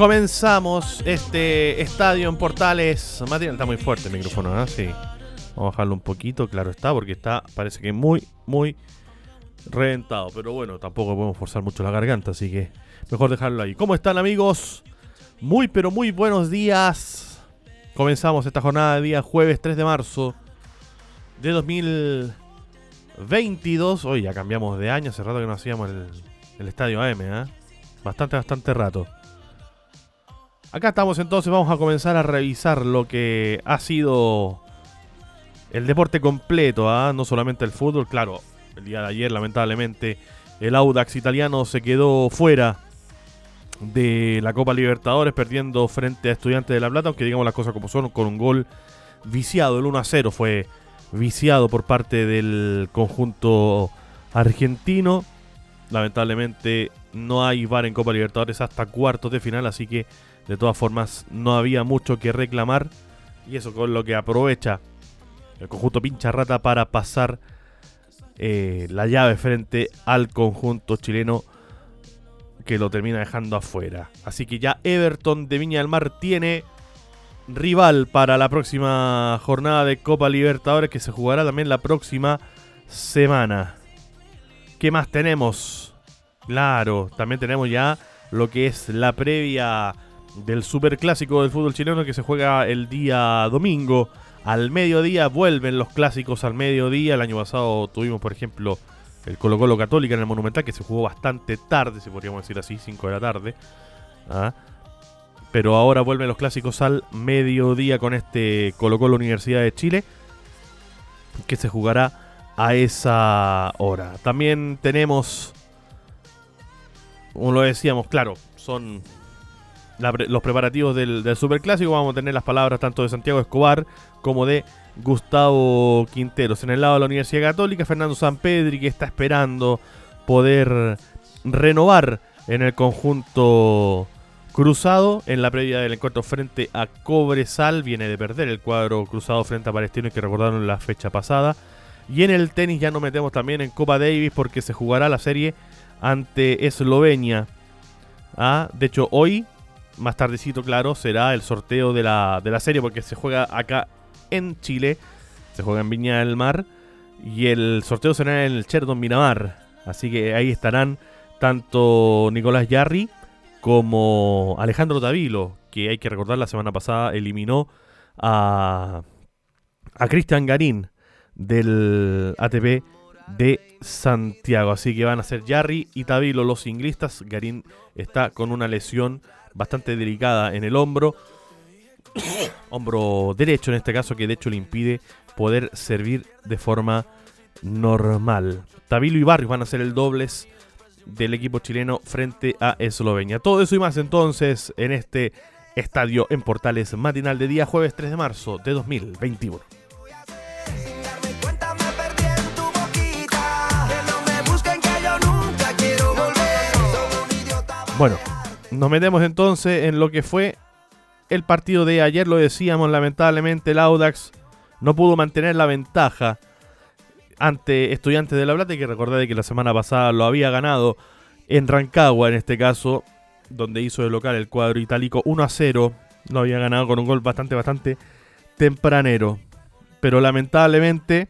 Comenzamos este estadio en Portales. Material está muy fuerte el micrófono, ¿ah? Sí. Vamos a bajarlo un poquito, claro está, porque está, parece que muy, muy reventado. Pero bueno, tampoco podemos forzar mucho la garganta, así que mejor dejarlo ahí. ¿Cómo están, amigos? Muy, pero muy buenos días. Comenzamos esta jornada de día jueves 3 de marzo de 2022. Hoy ya cambiamos de año, hace rato que no hacíamos el, el estadio AM, ¿eh? Bastante, bastante rato. Acá estamos entonces, vamos a comenzar a revisar lo que ha sido el deporte completo, ¿ah? no solamente el fútbol, claro, el día de ayer lamentablemente el Audax italiano se quedó fuera de la Copa Libertadores perdiendo frente a Estudiantes de La Plata, aunque digamos las cosas como son, con un gol viciado, el 1 a 0 fue viciado por parte del conjunto argentino. Lamentablemente no hay VAR en Copa Libertadores hasta cuartos de final, así que de todas formas, no había mucho que reclamar. Y eso con lo que aprovecha el conjunto pincha rata para pasar eh, la llave frente al conjunto chileno que lo termina dejando afuera. Así que ya Everton de Viña del Mar tiene rival para la próxima jornada de Copa Libertadores que se jugará también la próxima semana. ¿Qué más tenemos? Claro, también tenemos ya lo que es la previa del superclásico del fútbol chileno que se juega el día domingo. Al mediodía vuelven los clásicos al mediodía. El año pasado tuvimos, por ejemplo, el Colo Colo Católica en el Monumental, que se jugó bastante tarde, si podríamos decir así, 5 de la tarde. ¿ah? Pero ahora vuelven los clásicos al mediodía con este Colo Colo Universidad de Chile, que se jugará a esa hora. También tenemos, como lo decíamos, claro, son los preparativos del, Superclásico. Vamos a tener las palabras tanto de Santiago Escobar como de Gustavo Quinteros. En el lado de la Universidad Católica, Fernando Sampedri, que está esperando poder renovar en el conjunto cruzado en la previa del encuentro frente a Cobresal. Viene de perder el cuadro cruzado frente a Palestino que recordaron la fecha pasada. Y en el tenis ya nos metemos también en Copa Davis porque se jugará la serie ante Eslovenia. Ah, de hecho, hoy más tardecito, claro, será el sorteo de la, de la serie porque se juega acá en Chile, se juega en Viña del Mar y el sorteo será en el Cherdon Miramar. Así que ahí estarán tanto Nicolás Yarri como Alejandro Davilo, que hay que recordar la semana pasada eliminó a, a Cristian Garín del ATP de Santiago. Así que van a ser Yarri y Tavilo los inglistas. Garín está con una lesión bastante delicada en el hombro. hombro derecho en este caso, que de hecho le impide poder servir de forma normal. Tavilo y Barrios van a ser el dobles del equipo chileno frente a Eslovenia. Todo eso y más entonces en este estadio en Portales matinal de día jueves 3 de marzo de 2021. Bueno, nos metemos entonces en lo que fue el partido de ayer. Lo decíamos, lamentablemente el Audax no pudo mantener la ventaja ante Estudiantes de La Plata. Que recordar que la semana pasada lo había ganado en Rancagua, en este caso, donde hizo de local el cuadro itálico 1 a 0. Lo había ganado con un gol bastante, bastante tempranero. Pero lamentablemente,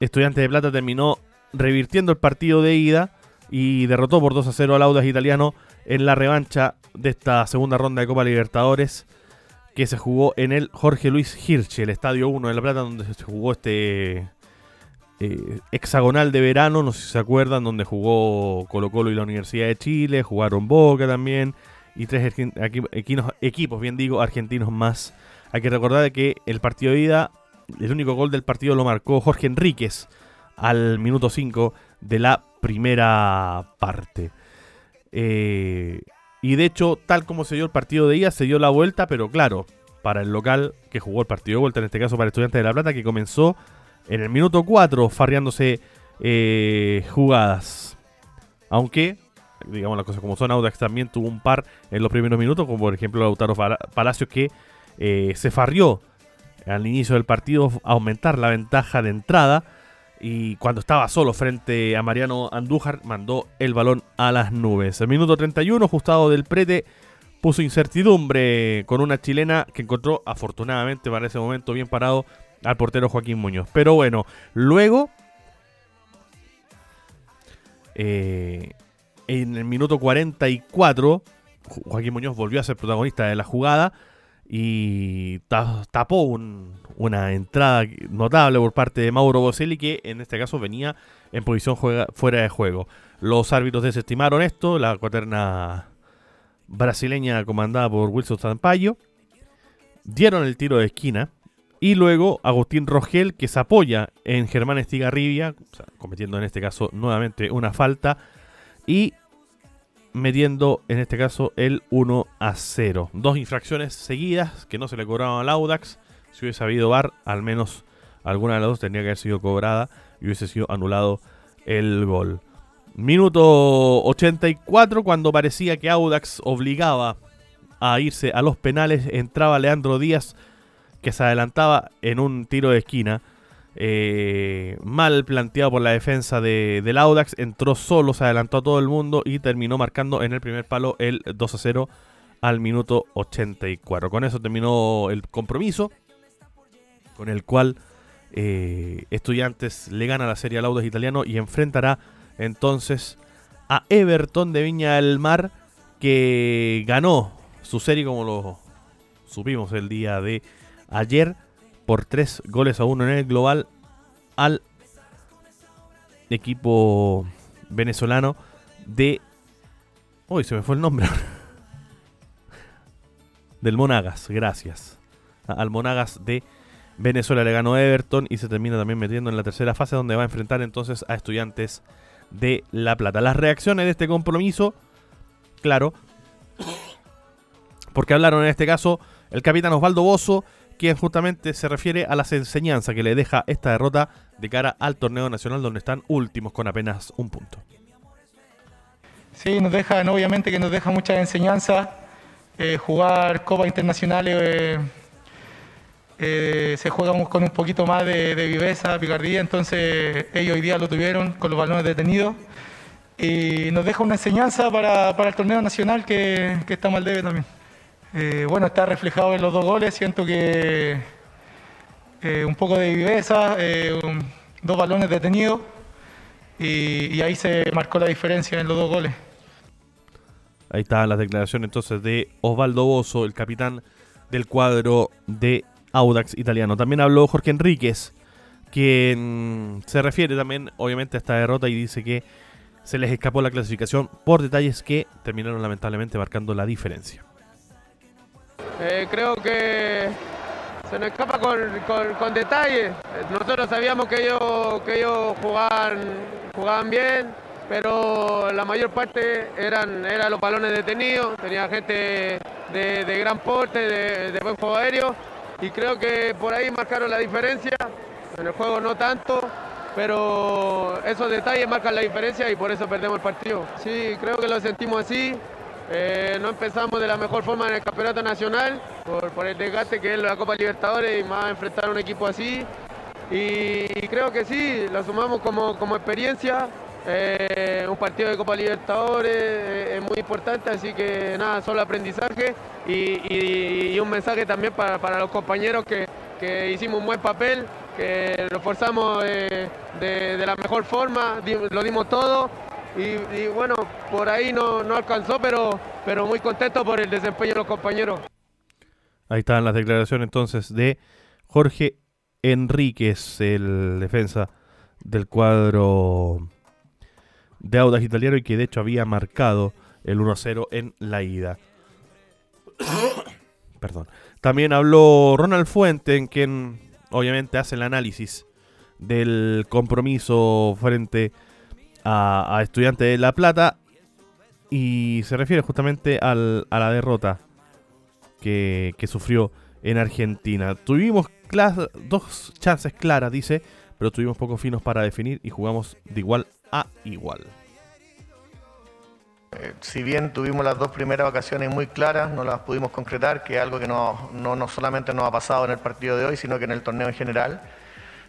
Estudiantes de Plata terminó revirtiendo el partido de ida y derrotó por 2 a 0 al Audax italiano en la revancha de esta segunda ronda de Copa Libertadores que se jugó en el Jorge Luis Hirsch, el Estadio 1 de La Plata, donde se jugó este, eh, hexagonal de verano, no sé si se acuerdan, donde jugó Colo Colo y la Universidad de Chile, jugaron Boca también, y tres equipos, bien digo, argentinos más. Hay que recordar que el partido de ida, el único gol del partido lo marcó Jorge Enríquez al minuto 5 de la primera parte. Eh, y de hecho, tal como se dio el partido de ida, se dio la vuelta, pero claro, para el local que jugó el partido de vuelta, en este caso para Estudiantes de La Plata, que comenzó en el minuto 4 farreándose eh, jugadas. Aunque, digamos las cosas como son, Audax también tuvo un par en los primeros minutos, como por ejemplo Lautaro Palacios que eh, se farrió al inicio del partido aumentar la ventaja de entrada y cuando estaba solo frente a Mariano Andújar mandó el balón a las nubes. El minuto 31, ajustado del prete, puso incertidumbre con una chilena que encontró afortunadamente para ese momento bien parado al portero Joaquín Muñoz. Pero bueno, luego, eh, en el minuto 44, Joaquín Muñoz volvió a ser protagonista de la jugada y tapó una entrada notable por parte de Mauro Boselli que en este caso venía en posición fuera de juego. Los árbitros desestimaron esto, la cuaterna brasileña comandada por Wilson Zampayo dieron el tiro de esquina y luego Agustín Rogel, que se apoya en Germán Estigarribia, cometiendo en este caso nuevamente una falta, y metiendo en este caso el 1 a 0. Dos infracciones seguidas que no se le cobraron al Audax. Si hubiese habido VAR, al menos alguna de las dos tendría que haber sido cobrada y hubiese sido anulado el gol. Minuto 84, cuando parecía que Audax obligaba a irse a los penales, entraba Leandro Díaz que se adelantaba en un tiro de esquina. Eh, mal planteado por la defensa de, del Audax, entró solo, se adelantó a todo el mundo y terminó marcando en el primer palo el 2 a 0 al minuto 84. Con eso terminó el compromiso, con el cual eh, Estudiantes le gana la serie al Audax italiano y enfrentará entonces a Everton de Viña del Mar, que ganó su serie como lo supimos el día de ayer por 3 goles a 1 en el global al equipo venezolano de... Uy, se me fue el nombre. Del Monagas, gracias. Al Monagas de Venezuela le ganó Everton y se termina también metiendo en la tercera fase donde va a enfrentar entonces a estudiantes de La Plata. Las reacciones de este compromiso, claro, porque hablaron en este caso el capitán Osvaldo Bozo, quien justamente se refiere a las enseñanzas que le deja esta derrota de cara al torneo nacional donde están últimos con apenas un punto. Sí, nos deja, obviamente que nos deja muchas enseñanzas. Eh, jugar copas internacionales eh, eh, se juega con un poquito más de, viveza, picardía, entonces ellos hoy día lo tuvieron con los balones detenidos. Y nos deja una enseñanza para, el torneo nacional que, que estamos al debe también. Eh, bueno, está reflejado en los dos goles. Siento que eh, un poco de viveza, eh, dos balones detenidos y, ahí se marcó la diferencia en los dos goles. Ahí está la declaración entonces de Osvaldo Bozo, el capitán del cuadro de Audax italiano. También habló Jorge Enríquez, quien se refiere también obviamente a esta derrota y dice que se les escapó la clasificación por detalles que terminaron lamentablemente marcando la diferencia. Eh, creo que se nos escapa con, con, detalles. Nosotros sabíamos que ellos, que ellos jugaban, jugaban bien, pero la mayor parte eran, eran los balones detenidos, tenía gente de, gran porte, de, buen juego aéreo, y creo que por ahí marcaron la diferencia. En el juego no tanto, pero esos detalles marcan la diferencia y por eso perdemos el partido. Sí, creo que lo sentimos así. Eh, no empezamos de la mejor forma en el campeonato nacional por, el desgaste que es la Copa Libertadores y más enfrentar a un equipo así. Y, creo que sí, lo sumamos como, como experiencia. Eh, un partido de Copa Libertadores eh, es muy importante, así que nada, solo aprendizaje y, un mensaje también para, los compañeros que, hicimos un buen papel, que lo forzamos de la mejor forma, lo dimos todo y, bueno, por ahí no, alcanzó, pero, pero muy contento por el desempeño de los compañeros. Ahí están las declaraciones entonces de Jorge Enríquez, el defensa del cuadro de Audax Italiano y que de hecho había marcado el 1-0 en la ida. Perdón. También habló Ronald Fuente, en quien obviamente hace el análisis del compromiso frente a, a Estudiantes de La Plata y se refiere justamente a la derrota que, sufrió en Argentina. Tuvimos dos chances claras, dice, pero tuvimos pocos finos para definir y jugamos de igual a igual. Eh, si bien tuvimos las dos primeras vacaciones muy claras, no las pudimos concretar, que es algo que no, no, solamente nos ha pasado en el partido de hoy, sino que en el torneo en general.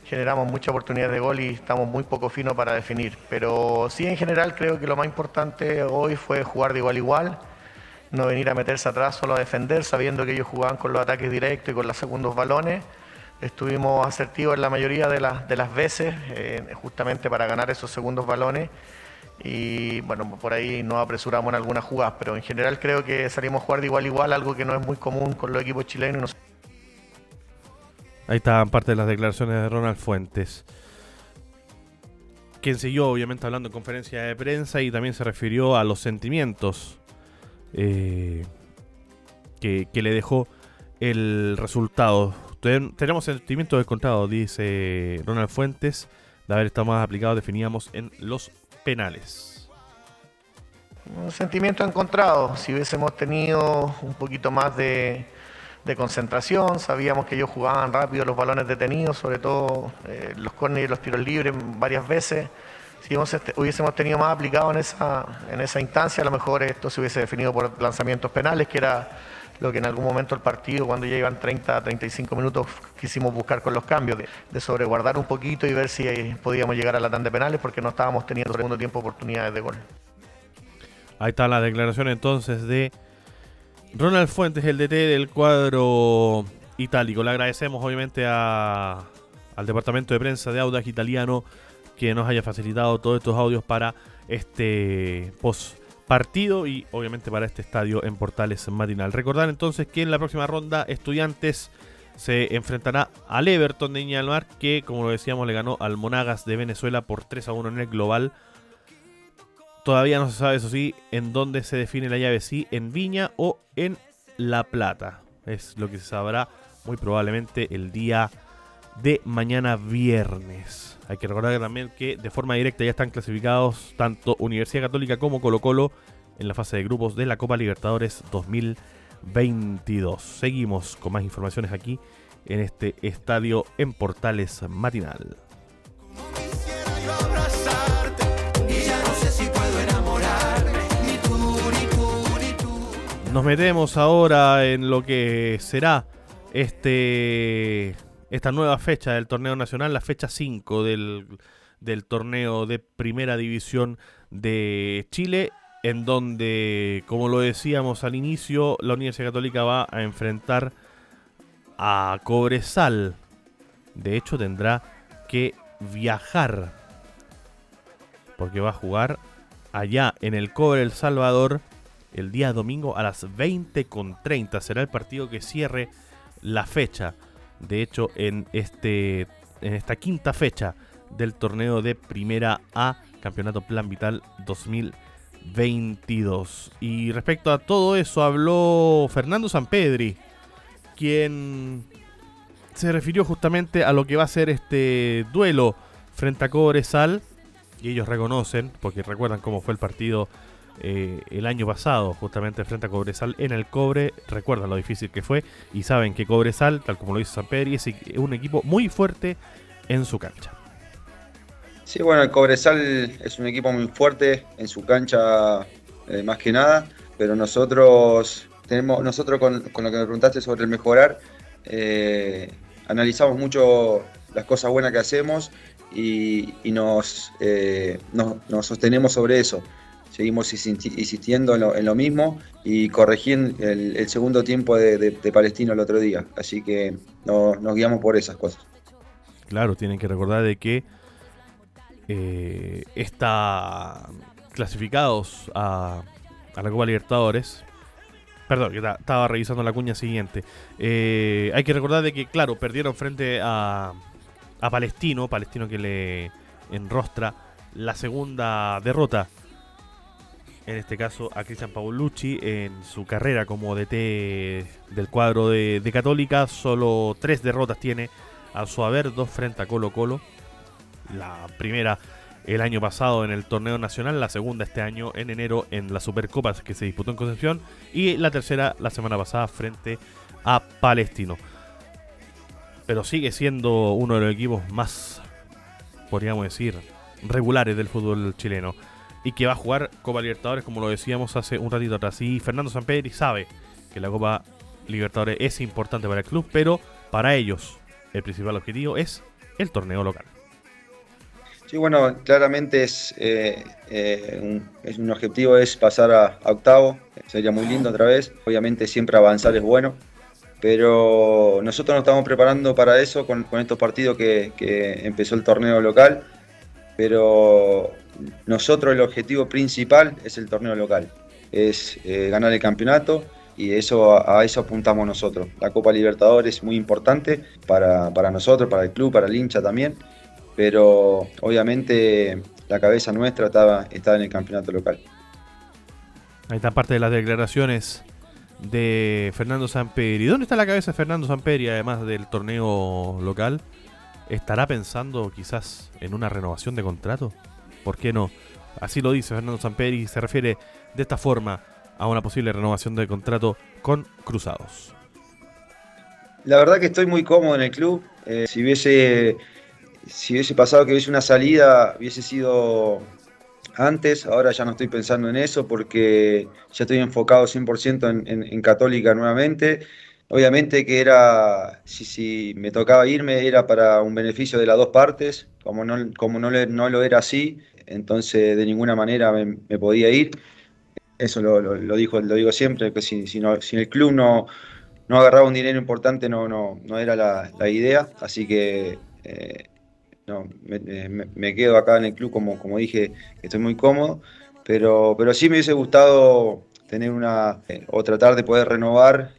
Generamos muchas oportunidades de gol y estamos muy poco finos para definir. Pero sí, en general, creo que lo más importante hoy fue jugar de igual a igual, no venir a meterse atrás solo a defender, sabiendo que ellos jugaban con los ataques directos y con los segundos balones. Estuvimos asertivos en la mayoría de, las, de las veces, eh, justamente para ganar esos segundos balones y bueno, por ahí nos apresuramos en algunas jugadas, pero en general creo que salimos a jugar de igual a igual, algo que no es muy común con los equipos chilenos. Ahí están parte de las declaraciones de Ronald Fuentes, quien siguió obviamente hablando en conferencia de prensa y también se refirió a los sentimientos eh, que, que le dejó el resultado. Tenemos sentimientos descontados, dice Ronald Fuentes, de haber estado más aplicado, definíamos en los penales. Un sentimiento encontrado. Si hubiésemos tenido un poquito más de, concentración, sabíamos que ellos jugaban rápido los balones detenidos, sobre todo eh, los córneres y los tiros libres varias veces. Si hubiésemos tenido más aplicado en esa, en esa instancia, a lo mejor esto se hubiese definido por lanzamientos penales, que era lo que en algún momento el partido, cuando ya iban 30, 35 minutos, quisimos buscar con los cambios, de, sobreguardar un poquito y ver si podíamos llegar a la tanda de penales, porque no estábamos teniendo segundo tiempo oportunidades de gol. Ahí está la declaración entonces de Ronald Fuentes, el DT del cuadro itálico. Le agradecemos obviamente a, al departamento de prensa de Audax Italiano que nos haya facilitado todos estos audios para este post partido y obviamente para este estadio en Portales Matinal. Recordar entonces que en la próxima ronda Estudiantes se enfrentará al Everton de Niña del Mar que como lo decíamos le ganó al Monagas de Venezuela por 3 a 1 en el global. Todavía no se sabe eso sí en dónde se define la llave, si en Viña o en La Plata. Es lo que se sabrá muy probablemente el día de mañana viernes. Hay que recordar también que de forma directa ya están clasificados tanto Universidad Católica como Colo Colo en la fase de grupos de la Copa Libertadores 2022. Seguimos con más informaciones aquí en este estadio en Portales Matinal. Nos metemos ahora en lo que será este esta nueva fecha del torneo nacional, la fecha 5 del, del torneo de primera división de Chile, en donde, como lo decíamos al inicio, la Universidad Católica va a enfrentar a Cobresal. De hecho, tendrá que viajar, porque va a jugar allá en el Cobre El Salvador el día domingo a las 20.30. Será el partido que cierre la fecha de hecho, en, este, en esta quinta fecha del torneo de Primera A, Campeonato Plan Vital 2022. Y respecto a todo eso, habló Fernando Sampedri, quien se refirió justamente a lo que va a ser este duelo frente a Cobresal. Y ellos reconocen, porque recuerdan cómo fue el partido eh, el año pasado, justamente frente a Cobresal en el Cobre. Recuerdan lo difícil que fue y saben que Cobresal, tal como lo dice San Pedro, es un equipo muy fuerte en su cancha. Sí, bueno, el Cobresal es un equipo muy fuerte en su cancha, eh, más que nada, pero nosotros tenemos, nosotros con, lo que me preguntaste sobre el mejorar, eh, analizamos mucho las cosas buenas que hacemos y, nos, nos sostenemos sobre eso seguimos insistiendo en lo, mismo y corrigiendo el, segundo tiempo de, Palestino el otro día. Así que nos guiamos por esas cosas. Claro, tienen que recordar de que eh, está clasificados a, la Copa Libertadores. Perdón, que estaba revisando la cuña siguiente. Eh, hay que recordar de que, claro, perdieron frente a, a Palestino, Palestino que le enrostra la segunda derrota. En este caso a Cristian Paolucci en su carrera como DT del cuadro de, de Católica. Solo tres derrotas tiene a su haber, dos frente a Colo Colo. La primera el año pasado en el torneo nacional, la segunda este año en enero en la Supercopa que se disputó en Concepción y la tercera la semana pasada frente a Palestino. Pero sigue siendo uno de los equipos más, podríamos decir, regulares del fútbol chileno y que va a jugar Copa Libertadores como lo decíamos hace un ratito atrás. Y Fernando Sampedri sabe que la Copa Libertadores es importante para el club, pero para ellos el principal objetivo es el torneo local. Sí, bueno, claramente es, eh, eh, un, es un objetivo es pasar a, octavo, sería muy lindo otra vez. Obviamente siempre avanzar es bueno, pero nosotros nos estamos preparando para eso con, estos partidos que, empezó el torneo local, pero nosotros el objetivo principal es el torneo local, es eh, ganar el campeonato y eso a eso apuntamos nosotros. La Copa Libertadores es muy importante para, para nosotros, para el club, para el hincha también pero obviamente la cabeza nuestra estaba, estaba en el campeonato local. Ahí está parte de las declaraciones de Fernando Samperi. ¿Dónde está la cabeza de Fernando Samperi, además del torneo local? ¿Estará pensando quizás en una renovación de contrato? ¿Por qué no? Así lo dice Fernando Samperi, se refiere de esta forma a una posible renovación de contrato con Cruzados. La verdad que estoy muy cómodo en el club. Eh, si hubiese si hubiese pasado que hubiese una salida, hubiese sido antes, ahora ya no estoy pensando en eso porque ya estoy enfocado 100% en, Católica nuevamente. Obviamente que era, si, si, me tocaba irme, era para un beneficio de las dos partes, como no, como no, no lo era así, entonces de ninguna manera me, podía ir. Eso lo, dijo, lo digo siempre, que si, si, el club no, no agarraba un dinero importante no, no, no era la, idea, así que eh, no, me, quedo acá en el club, como, como dije, estoy muy cómodo, pero, pero sí me hubiese gustado tener una, eh, o tratar de poder renovar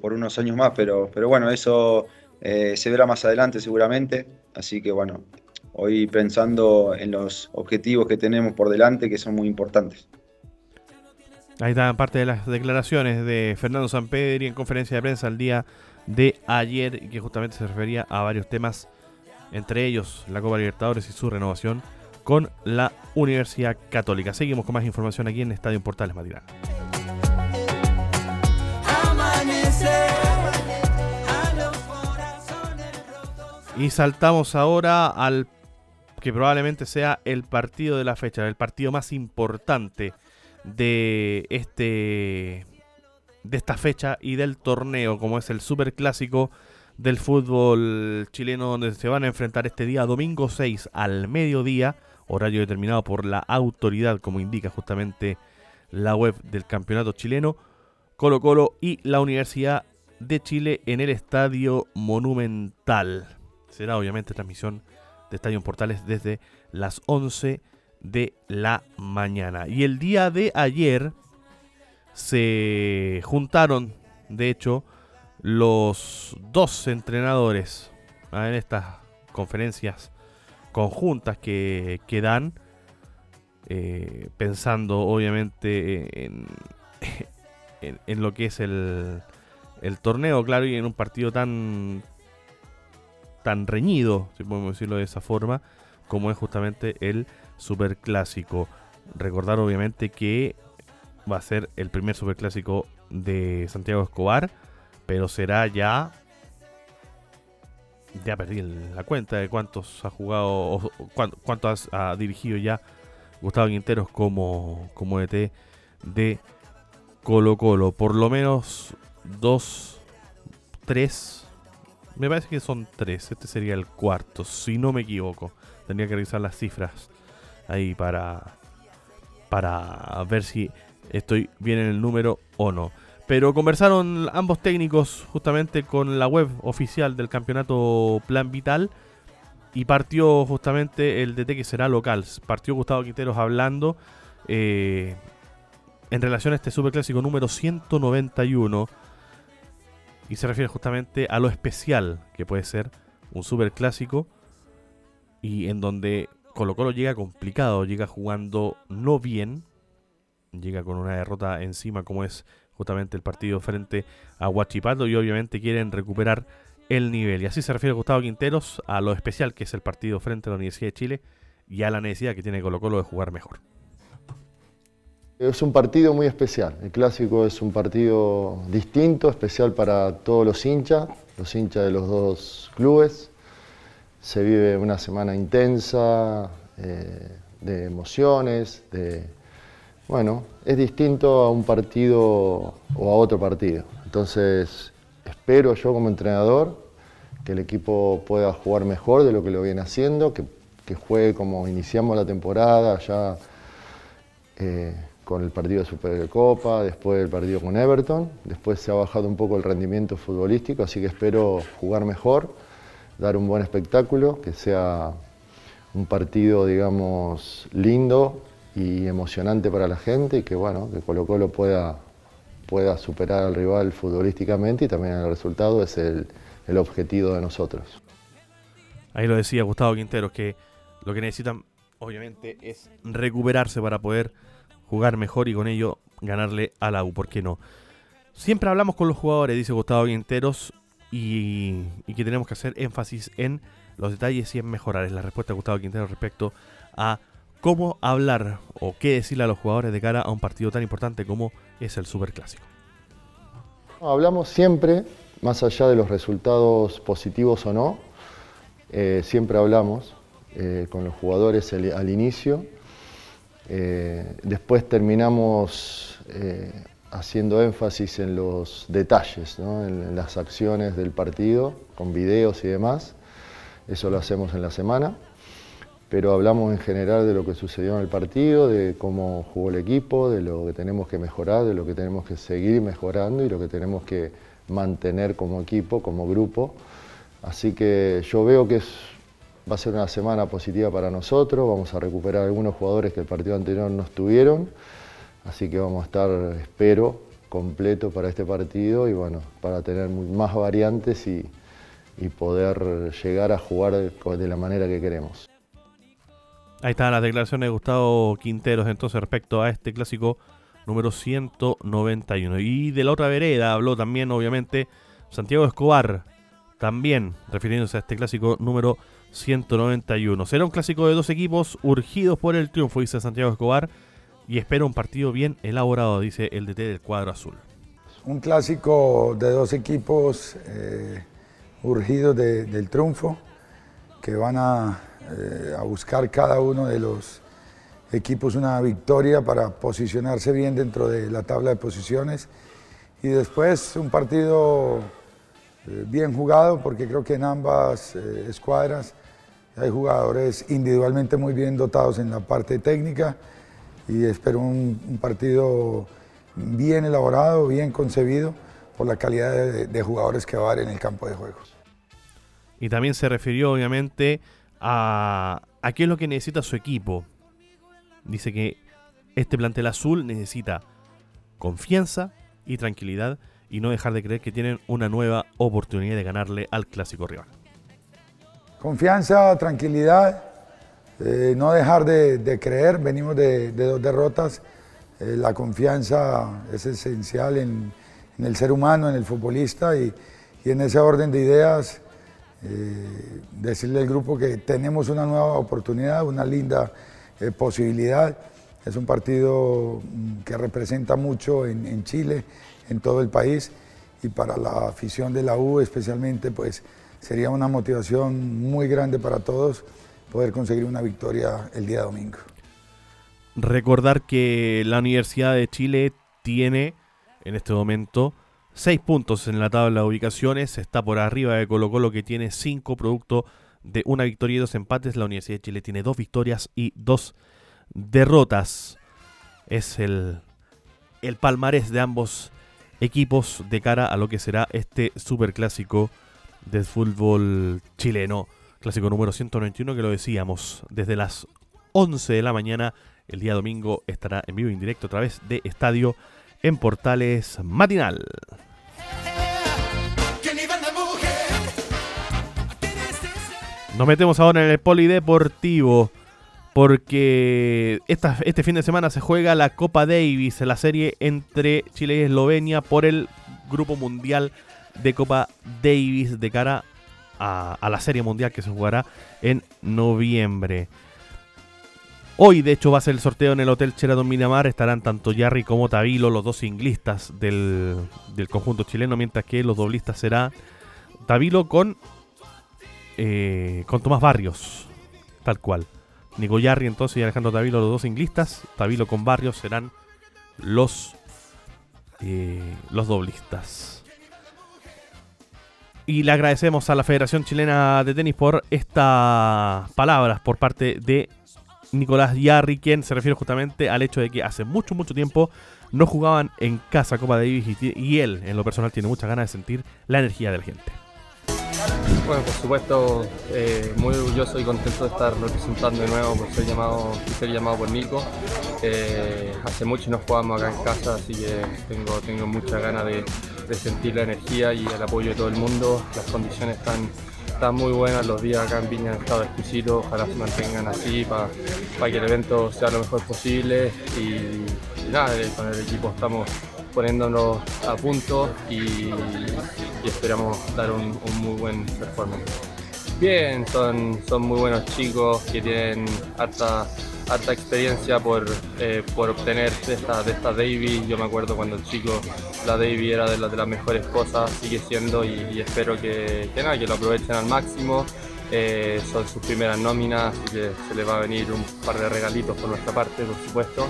por, unos años más, pero, pero bueno, eso eh, se verá más adelante seguramente, así que bueno, hoy pensando en los objetivos que tenemos por delante, que son muy importantes. Ahí está parte de las declaraciones de Fernando Sampedri en conferencia de prensa el día de ayer, que justamente se refería a varios temas entre ellos la Copa Libertadores y su renovación con la Universidad Católica. Seguimos con más información aquí en Estadio Portales Matinal. Y saltamos ahora al que probablemente sea el partido de la fecha, el partido más importante de este de esta fecha y del torneo, como es el Super Clásico del fútbol chileno donde se van a enfrentar este día domingo 6 al mediodía, horario determinado por la autoridad como indica justamente la web del campeonato chileno, Colo Colo y la Universidad de Chile en el Estadio Monumental. Será obviamente transmisión de Estadio Portales desde las 11 de la mañana. Y el día de ayer se juntaron, de hecho, los dos entrenadores en estas conferencias conjuntas que, que dan, eh, pensando obviamente en, en, lo que es el, el torneo, claro, y en un partido tan, tan reñido, si podemos decirlo de esa forma, como es justamente el Superclásico. Recordar obviamente que va a ser el primer Superclásico de Santiago Escobar pero será ya. Ya perdí la cuenta de cuántos ha jugado, o cuántos ha dirigido ya Gustavo Quinteros como, como ET de Colo Colo. Por lo menos dos, tres. Me parece que son tres. Este sería el cuarto, si no me equivoco. Tendría que revisar las cifras ahí para, para ver si estoy bien en el número o no. Pero conversaron ambos técnicos justamente con la web oficial del campeonato Plan Vital y partió justamente el DT que será local. Partió Gustavo Quinteros hablando eh, en relación a este superclásico número 191 y se refiere justamente a lo especial que puede ser un superclásico y en donde Colo Colo llega complicado, llega jugando no bien, llega con una derrota encima como es justamente el partido frente a Huachipato y obviamente quieren recuperar el nivel. Y así se refiere Gustavo Quinteros a lo especial que es el partido frente a la Universidad de Chile y a la necesidad que tiene Colo Colo de jugar mejor. Es un partido muy especial. El clásico es un partido distinto, especial para todos los hinchas, los hinchas de los dos clubes. Se vive una semana intensa eh, de emociones, de, bueno, es distinto a un partido o a otro partido. Entonces, espero yo como entrenador que el equipo pueda jugar mejor de lo que lo viene haciendo, que, juegue como iniciamos la temporada ya. Eh, con el partido de Supercopa, después el partido con Everton, después se ha bajado un poco el rendimiento futbolístico, así que espero jugar mejor, dar un buen espectáculo, que sea un partido, digamos, lindo y emocionante para la gente y que, bueno, que Colo Colo pueda, pueda superar al rival futbolísticamente y también el resultado es el, el objetivo de nosotros. Ahí lo decía Gustavo Quinteros, que lo que necesitan, obviamente, es recuperarse para poder jugar mejor y con ello ganarle a la U, ¿por qué no? Siempre hablamos con los jugadores, dice Gustavo Quinteros, y, que tenemos que hacer énfasis en los detalles y en mejorar. Es la respuesta de Gustavo Quinteros respecto a cómo hablar o qué decirle a los jugadores de cara a un partido tan importante como es el Superclásico. Hablamos siempre, más allá de los resultados positivos o no, eh, siempre hablamos eh, con los jugadores al inicio eh, después terminamos eh, haciendo énfasis en los detalles, en, las acciones del partido, con videos y demás. Eso lo hacemos en la semana. Pero hablamos en general de lo que sucedió en el partido, de cómo jugó el equipo, de lo que tenemos que mejorar, de lo que tenemos que seguir mejorando y lo que tenemos que mantener como equipo, como grupo. Así que yo veo que es Va a ser una semana positiva para nosotros, vamos a recuperar algunos jugadores que el partido anterior no estuvieron, así que vamos a estar, espero, completo para este partido y bueno, para tener más variantes y, poder llegar a jugar de la manera que queremos. Ahí están las declaraciones de Gustavo Quinteros entonces respecto a este clásico número 191. Y de la otra vereda habló también obviamente Santiago Escobar, también refiriéndose a este clásico número 191. Será un clásico de dos equipos urgidos por el triunfo, dice Santiago Escobar, y espera un partido bien elaborado, dice el DT del cuadro azul. Un clásico de dos equipos eh, urgidos del triunfo, que van a, eh, a buscar cada uno de los equipos una victoria para posicionarse bien dentro de la tabla de posiciones. Y después un partido eh, bien jugado, porque creo que en ambas escuadras hay jugadores individualmente muy bien dotados en la parte técnica y espero un, partido bien elaborado, bien concebido por la calidad de, jugadores que va a haber en el campo de juegos. Y también se refirió obviamente a, a qué es lo que necesita su equipo. Dice que este plantel azul necesita confianza y tranquilidad y no dejar de creer que tienen una nueva oportunidad de ganarle al clásico rival. Confianza, tranquilidad, eh, no dejar de, creer, venimos de, dos derrotas, eh, la confianza es esencial en, el ser humano, en el futbolista y, en ese orden de ideas eh, decirle al grupo que tenemos una nueva oportunidad, una linda posibilidad. Es un partido mm, que representa mucho en, en Chile, en todo el país y para la afición de la U especialmente pues sería una motivación muy grande para todos poder conseguir una victoria el día domingo. Recordar que la Universidad de Chile tiene en este momento seis puntos en la tabla de ubicaciones, está por arriba de Colo Colo que tiene cinco producto de una victoria y dos empates. La Universidad de Chile tiene dos victorias y dos derrotas. Es el, el palmarés de ambos equipos de cara a lo que será este superclásico del fútbol chileno. Clásico número 191 que lo decíamos desde las 11 de la mañana. El día domingo estará en vivo e indirecto a través de Estadio en Portales Matinal. Nos metemos ahora en el polideportivo. porque esta, este fin de semana se juega la Copa Davis, la serie entre Chile y Eslovenia por el Grupo Mundial de Copa Davis de cara a, la Serie Mundial que se jugará en noviembre. Hoy, de hecho, va a ser el sorteo en el Hotel Sheraton Miramar. Estarán tanto Yarri como Tavilo, los dos singlistas del, del conjunto chileno, mientras que los doblistas será Tavilo con, eh, con Tomás Barrios, tal cual. Nico Yarri entonces y Alejandro Tavilo, los dos singlistas. Tavilo con Barrios serán los, eh, los doblistas. Y le agradecemos a la Federación Chilena de Tenis por estas palabras por parte de Nicolás Yarri, quien se refiere justamente al hecho de que hace mucho, mucho tiempo no jugaban en casa Copa Davis y, y él, en lo personal, tiene muchas ganas de sentir la energía de la gente. Bueno, por supuesto, eh, muy orgulloso y contento de estar representando de nuevo por ser llamado, ser llamado por Nico. Eh, hace mucho no jugamos acá en casa, así que tengo, tengo muchas ganas de, sentir la energía y el apoyo de todo el mundo. Las condiciones están, están muy buenas, los días acá en Viña han estado exquisitos, ojalá se mantengan así para que el evento sea lo mejor posible y, nada, eh, con el equipo estamos poniéndonos a punto y, esperamos dar un, muy buen performance. Bien, son, son muy buenos chicos que tienen harta, harta experiencia por, eh, por obtener de esta, de esta Davy. Yo me acuerdo cuando el chico, la Davy era de, de las mejores cosas, sigue siendo y, espero que, que, nada, que lo aprovechen al máximo eh, son sus primeras nóminas, así que se les va a venir un par de regalitos por nuestra parte, por supuesto.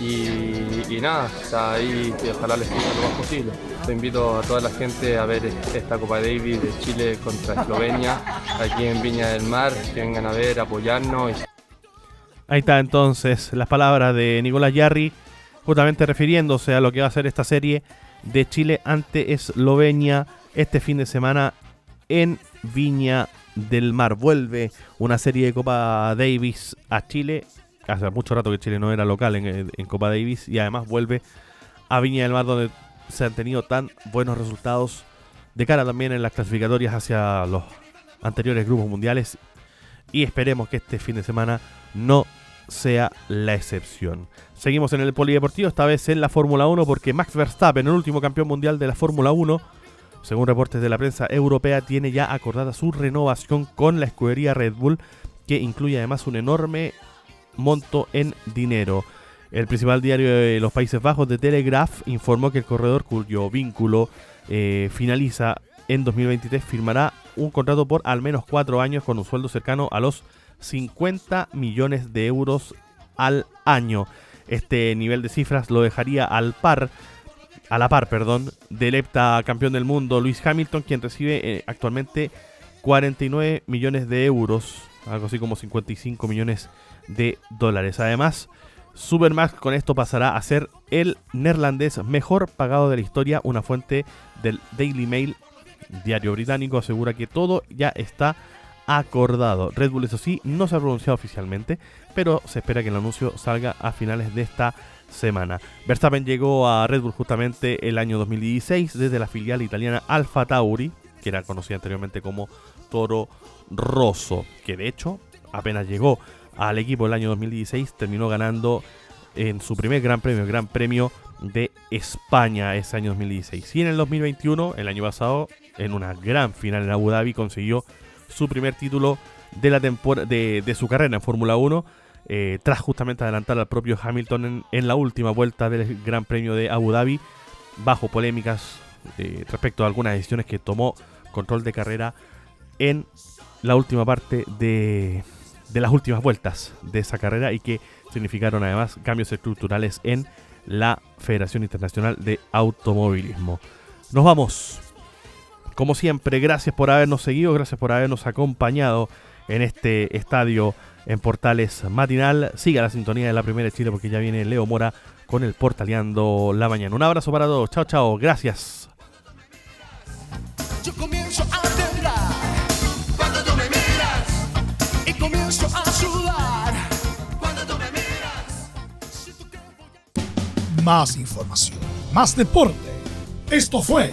Y, nada, ahí ojalá les sirva lo más posible. Te invito a toda la gente a ver esta Copa Davis de Chile contra Eslovenia, aquí en Viña del Mar, que vengan a ver, apoyarnos. Ahí está entonces las palabras de Nicolás Yarri, justamente refiriéndose a lo que va a ser esta serie de Chile ante Eslovenia este fin de semana en Viña del Mar. Vuelve una serie de Copa Davis a Chile. Hace mucho rato que Chile no era local en, Copa Davis. Y además vuelve a Viña del Mar donde se han tenido tan buenos resultados de cara también en las clasificatorias hacia los anteriores grupos mundiales. Y esperemos que este fin de semana no sea la excepción. Seguimos en el polideportivo, esta vez en la Fórmula 1, porque Max Verstappen, el último campeón mundial de la Fórmula 1, según reportes de la prensa europea, tiene ya acordada su renovación con la escudería Red Bull, que incluye además un enorme monto en dinero. El principal diario de los Países Bajos, de Telegraph, informó que el corredor cuyo vínculo eh, finaliza en 2023 firmará un contrato por al menos cuatro años con un sueldo cercano a los 50 millones de euros al año. Este nivel de cifras lo dejaría al par a la par, perdón, del hepta campeón del mundo Luis Hamilton, quien recibe eh, actualmente 49 millones de euros, algo así como 55 millones de dólares. Además, Supermax con esto pasará a ser el neerlandés mejor pagado de la historia. Una fuente del Daily Mail, diario británico, asegura que todo ya está acordado. Red Bull, eso sí, no se ha pronunciado oficialmente, pero se espera que el anuncio salga a finales de esta semana. Verstappen llegó a Red Bull justamente el año 2016 desde la filial italiana Alfa Tauri, que era conocida anteriormente como Toro Rosso, que de hecho apenas llegó al equipo el año 2016 terminó ganando en su primer Gran Premio, Gran Premio de España ese año 2016. Y en el 2021, el año pasado, en una gran final en Abu Dhabi, consiguió su primer título de, la de, de su carrera en Fórmula 1 eh, tras justamente adelantar al propio Hamilton en, la última vuelta del Gran Premio de Abu Dhabi, bajo polémicas eh, respecto a algunas decisiones que tomó control de carrera en la última parte de, de las últimas vueltas de esa carrera y que significaron además cambios estructurales en la Federación Internacional de Automovilismo. Nos vamos. Como siempre, gracias por habernos seguido, gracias por habernos acompañado en este estadio en Portales Matinal. Siga la sintonía de la primera de Chile porque ya viene Leo Mora con el Portaleando la mañana. Un abrazo para todos. Chao, chao. Gracias. Yo comienzo a cuando tú me miras y comienzo a sudar cuando tú me miras. Más información, más deporte. Esto fue